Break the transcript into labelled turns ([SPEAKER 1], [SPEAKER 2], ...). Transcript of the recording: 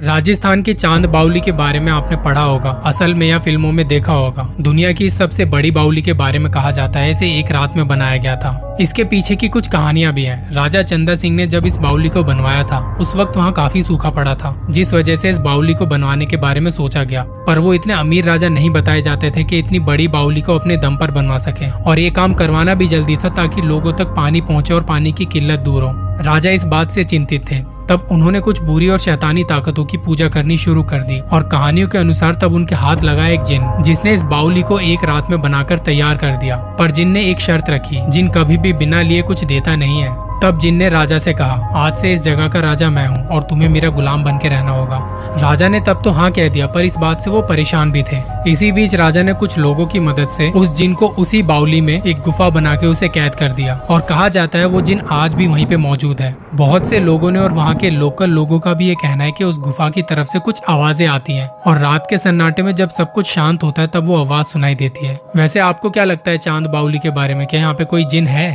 [SPEAKER 1] राजस्थान के चाँद बाउली के बारे में आपने पढ़ा होगा, असल में या फ़िल्मों में देखा होगा। दुनिया की सबसे बड़ी बाउली के बारे में कहा जाता है, इसे एक रात में बनाया गया था। इसके पीछे की कुछ कहानियाँ भी हैं। राजा चंदा सिंह ने जब इस बाउली को बनवाया था, उस वक्त वहाँ काफ़ी सूखा पड़ा था, जिस वजह से इस बाउली को बनवाने के बारे में सोचा गया। पर वो इतने अमीर राजा नहीं बताए जाते थे की इतनी बड़ी बाउली को अपने दम पर बनवा सके। और ये काम करवाना भी जल्दी था, ताकि लोगों तक पानी पहुँचे और पानी की किल्लत दूर हो। राजा इस बात से चिंतित थे। तब उन्होंने कुछ बुरी और शैतानी ताकतों की पूजा करनी शुरू कर दी और कहानियों के अनुसार तब उनके हाथ लगा एक जिन, जिसने इस बाउली को एक रात में बनाकर तैयार कर दिया। पर जिन ने एक शर्त रखी, जिन कभी भी बिना लिए कुछ देता नहीं है। तब जिन ने राजा से कहा, आज से इस जगह का राजा मैं हूँ और तुम्हें मेरा गुलाम बन के रहना होगा। राजा ने तब तो हाँ कह दिया, पर इस बात से वो परेशान भी थे। इसी बीच राजा ने कुछ लोगों की मदद से उस जिन को उसी बाउली में एक गुफा बना के उसे कैद कर दिया। और कहा जाता है वो जिन आज भी वहीं पे मौजूद है। बहुत से लोगों ने और वहाँ के लोकल लोगों का भी ये कहना है कि उस गुफा की तरफ़ से कुछ आवाज़ें आती हैं और रात के सन्नाटे में जब सब कुछ शांत होता है, तब वो आवाज़ सुनाई देती है। वैसे आपको क्या लगता है चाँद बाउली के बारे में? क्या यहाँ पे कोई जिन है?